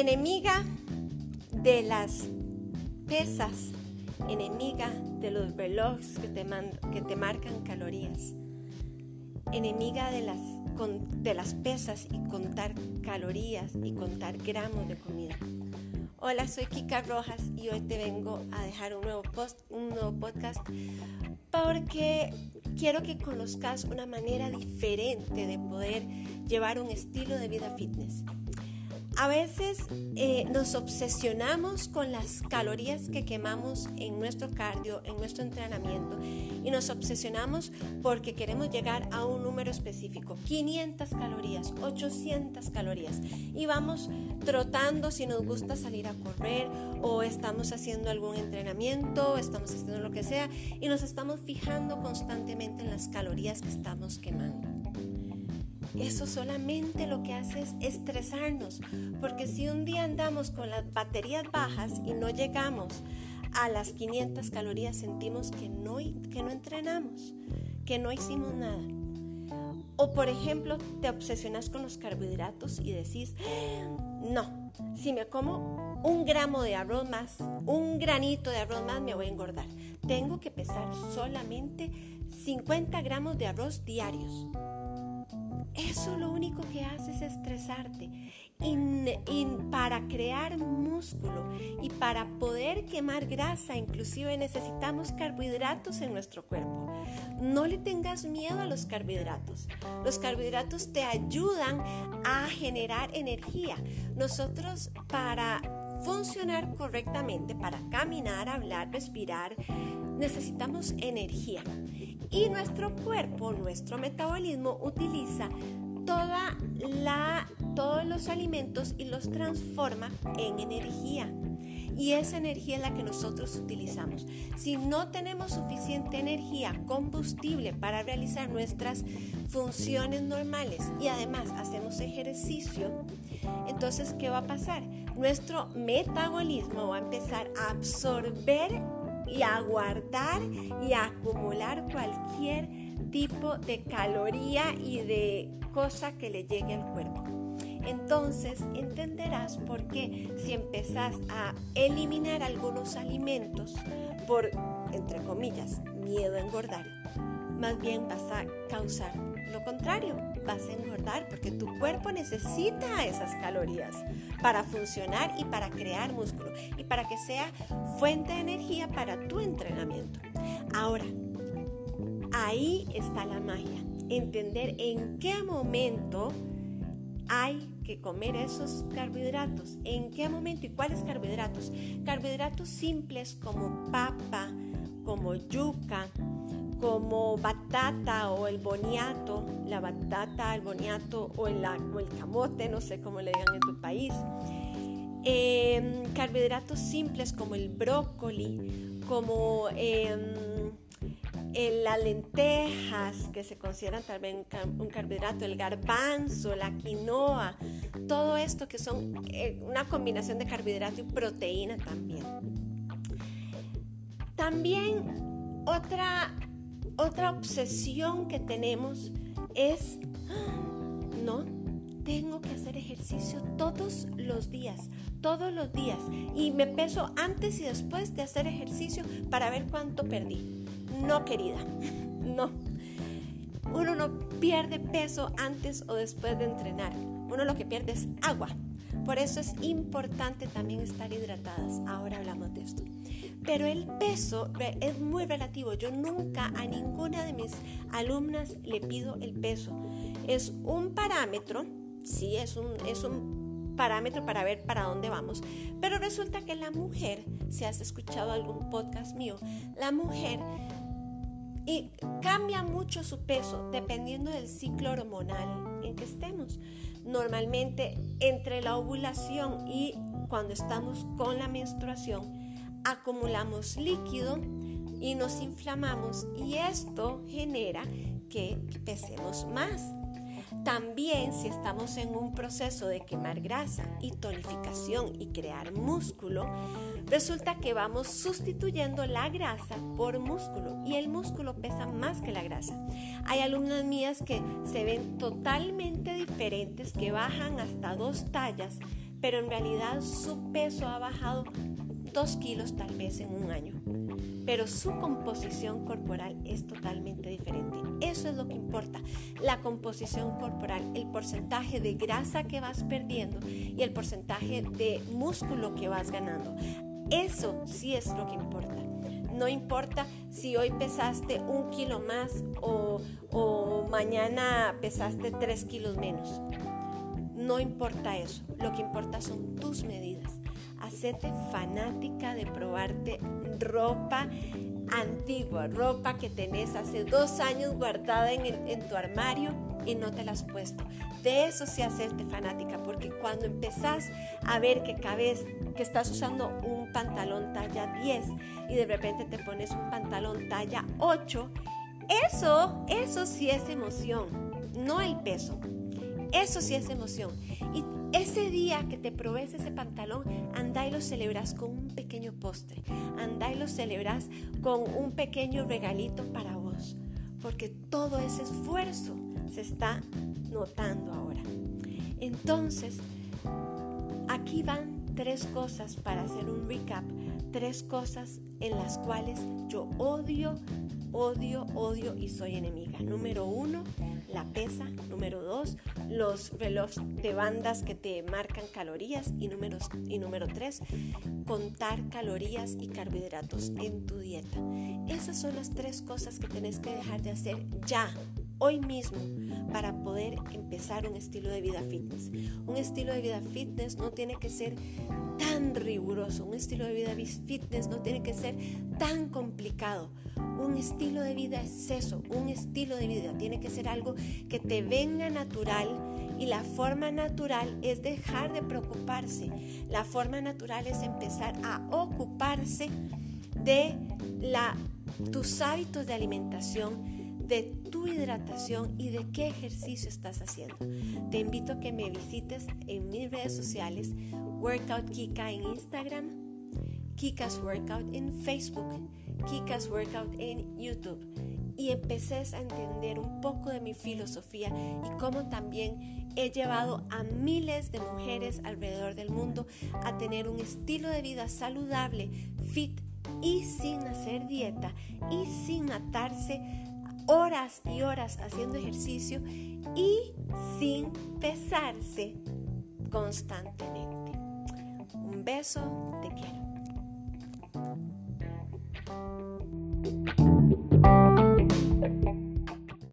Enemiga de las pesas, enemiga de los relojes que te, que te marcan calorías, enemiga de las, de las pesas y contar calorías y contar gramos de comida. Hola, soy Kika Rojas y hoy te vengo a dejar un nuevo, post, un nuevo podcast porque quiero que conozcas una manera diferente de poder llevar un estilo de vida fitness. A veces eh, nos obsesionamos con las calorías que quemamos en nuestro cardio, en nuestro entrenamiento, y nos obsesionamos porque queremos llegar a un número específico, 500 calorías, 800 calorías, y vamos trotando si nos gusta salir a correr o estamos haciendo algún entrenamiento, estamos haciendo lo que sea, y nos estamos fijando constantemente en las calorías que estamos quemando eso solamente lo que hace es estresarnos, porque si un día andamos con las baterías bajas y no llegamos a las 500 calorías, sentimos que no, que no entrenamos, que no hicimos nada. O por ejemplo, te obsesionas con los carbohidratos y decís, no, si me como un gramo de arroz más, un granito de arroz más, me voy a engordar. Tengo que pesar solamente 50 gramos de arroz diarios. Eso lo único que hace es estresarte. Y, para crear músculo y para poder quemar grasa, inclusive necesitamos carbohidratos en nuestro cuerpo. No le tengas miedo a los carbohidratos. Los carbohidratos te ayudan a generar energía. Nosotros para funcionar correctamente, para caminar, hablar, respirar, necesitamos energía. Y nuestro cuerpo, nuestro metabolismo utiliza toda la, todos los alimentos y los transforma en energía. Y esa energía es la que nosotros utilizamos. Si no tenemos suficiente energía, combustible para realizar nuestras funciones normales y además hacemos ejercicio, entonces, ¿qué va a pasar? Nuestro metabolismo va a empezar a absorber y a guardar y a acumular cualquier tipo de caloría y de cosa que le llegue al cuerpo. Entonces entenderás por qué si empezás a eliminar algunos alimentos por, entre comillas, miedo a engordar, más bien vas a causar lo contrario, vas a engordar porque tu cuerpo necesita esas calorías para funcionar y para crear músculo y para que sea fuente de energía para tu entrenamiento. Ahora, ahí está la magia, entender en qué momento hay que comer esos carbohidratos. ¿En qué momento y cuáles carbohidratos? Carbohidratos simples como papa, como yuca, como batata o el boniato, la batata, el boniato o el, camote, no sé cómo le digan en tu país. Em, carbohidratos simples como el brócoli, como em, las lentejas, que se consideran también un carbohidrato, el garbanzo, la quinoa, todo esto que son eh, una combinación de carbohidrato y proteína también. También otra otra obsesión que tenemos es, no, tengo que hacer ejercicio todos los días, todos los días. Y me peso antes y después de hacer ejercicio para ver cuánto perdí. No, querida, no. Uno no pierde peso antes o después de entrenar. Uno lo que pierde es agua. Por eso es importante también estar hidratadas. Ahora hablamos de esto. Pero el peso es muy relativo. Yo nunca a ninguna de mis alumnas le pido el peso. Es un parámetro, sí, es un, es un parámetro para ver para dónde vamos. Pero resulta que la mujer, si has escuchado algún podcast mío, la mujer y cambia mucho su peso dependiendo del ciclo hormonal en que estemos. Normalmente entre la ovulación y cuando estamos con la menstruación, acumulamos líquido y nos inflamamos y esto genera que pesemos más. También si estamos en un proceso de quemar grasa y tonificación y crear músculo, resulta que vamos sustituyendo la grasa por músculo y el músculo pesa más que la grasa. Hay alumnas mías que se ven totalmente diferentes, que bajan hasta dos tallas pero en realidad su peso ha bajado dos kilos tal vez en un año, pero su composición corporal es totalmente diferente. Eso es lo que importa, la composición corporal, el porcentaje de grasa que vas perdiendo y el porcentaje de músculo que vas ganando. Eso sí es lo que importa. No importa si hoy pesaste un kilo más o, mañana pesaste tres kilos menos. No importa eso. Lo que importa son tus medidas hacete fanática de probarte ropa antigua, ropa que tenés hace dos años guardada en, tu armario y no te la has puesto. De eso sí hacerte fanática, porque cuando empezás a ver que cabes, que estás usando un pantalón talla 10 y de repente te pones un pantalón talla 8, eso, eso sí es emoción, no el peso. Eso sí es emoción. Y ese día que te probes ese pantalón, anda y lo celebras con un pequeño postre. Anda y lo celebras con un pequeño regalito para vos. Porque todo ese esfuerzo se está notando ahora. Entonces, aquí van tres cosas para hacer un recap. Tres cosas en las cuales yo odio, odio, odio y soy enemiga. Número uno, la pesa. Número dos, los relojes de bandas que te marcan calorías. Y, números, y número tres, contar calorías y carbohidratos en tu dieta. Esas son las tres cosas que tenés que dejar de hacer ya, hoy mismo para poder empezar un estilo de vida fitness. Un estilo de vida fitness no tiene que ser tan riguroso, un estilo de vida fitness no tiene que ser tan complicado. Un estilo de vida es eso, un estilo de vida tiene que ser algo que te venga natural y la forma natural es dejar de preocuparse. La forma natural es empezar a ocuparse de la, tus hábitos de alimentación, de tu hidratación y de qué ejercicio estás haciendo. Te invito a que me visites en mis redes sociales, Workout Kika en Instagram, Kika's Workout en Facebook, Kika's Workout en YouTube y empeces a entender un poco de mi filosofía y cómo también he llevado a miles de mujeres alrededor del mundo a tener un estilo de vida saludable, fit y sin hacer dieta y sin matarse horas y horas haciendo ejercicio y sin pesarse constantemente. Un beso, te quiero.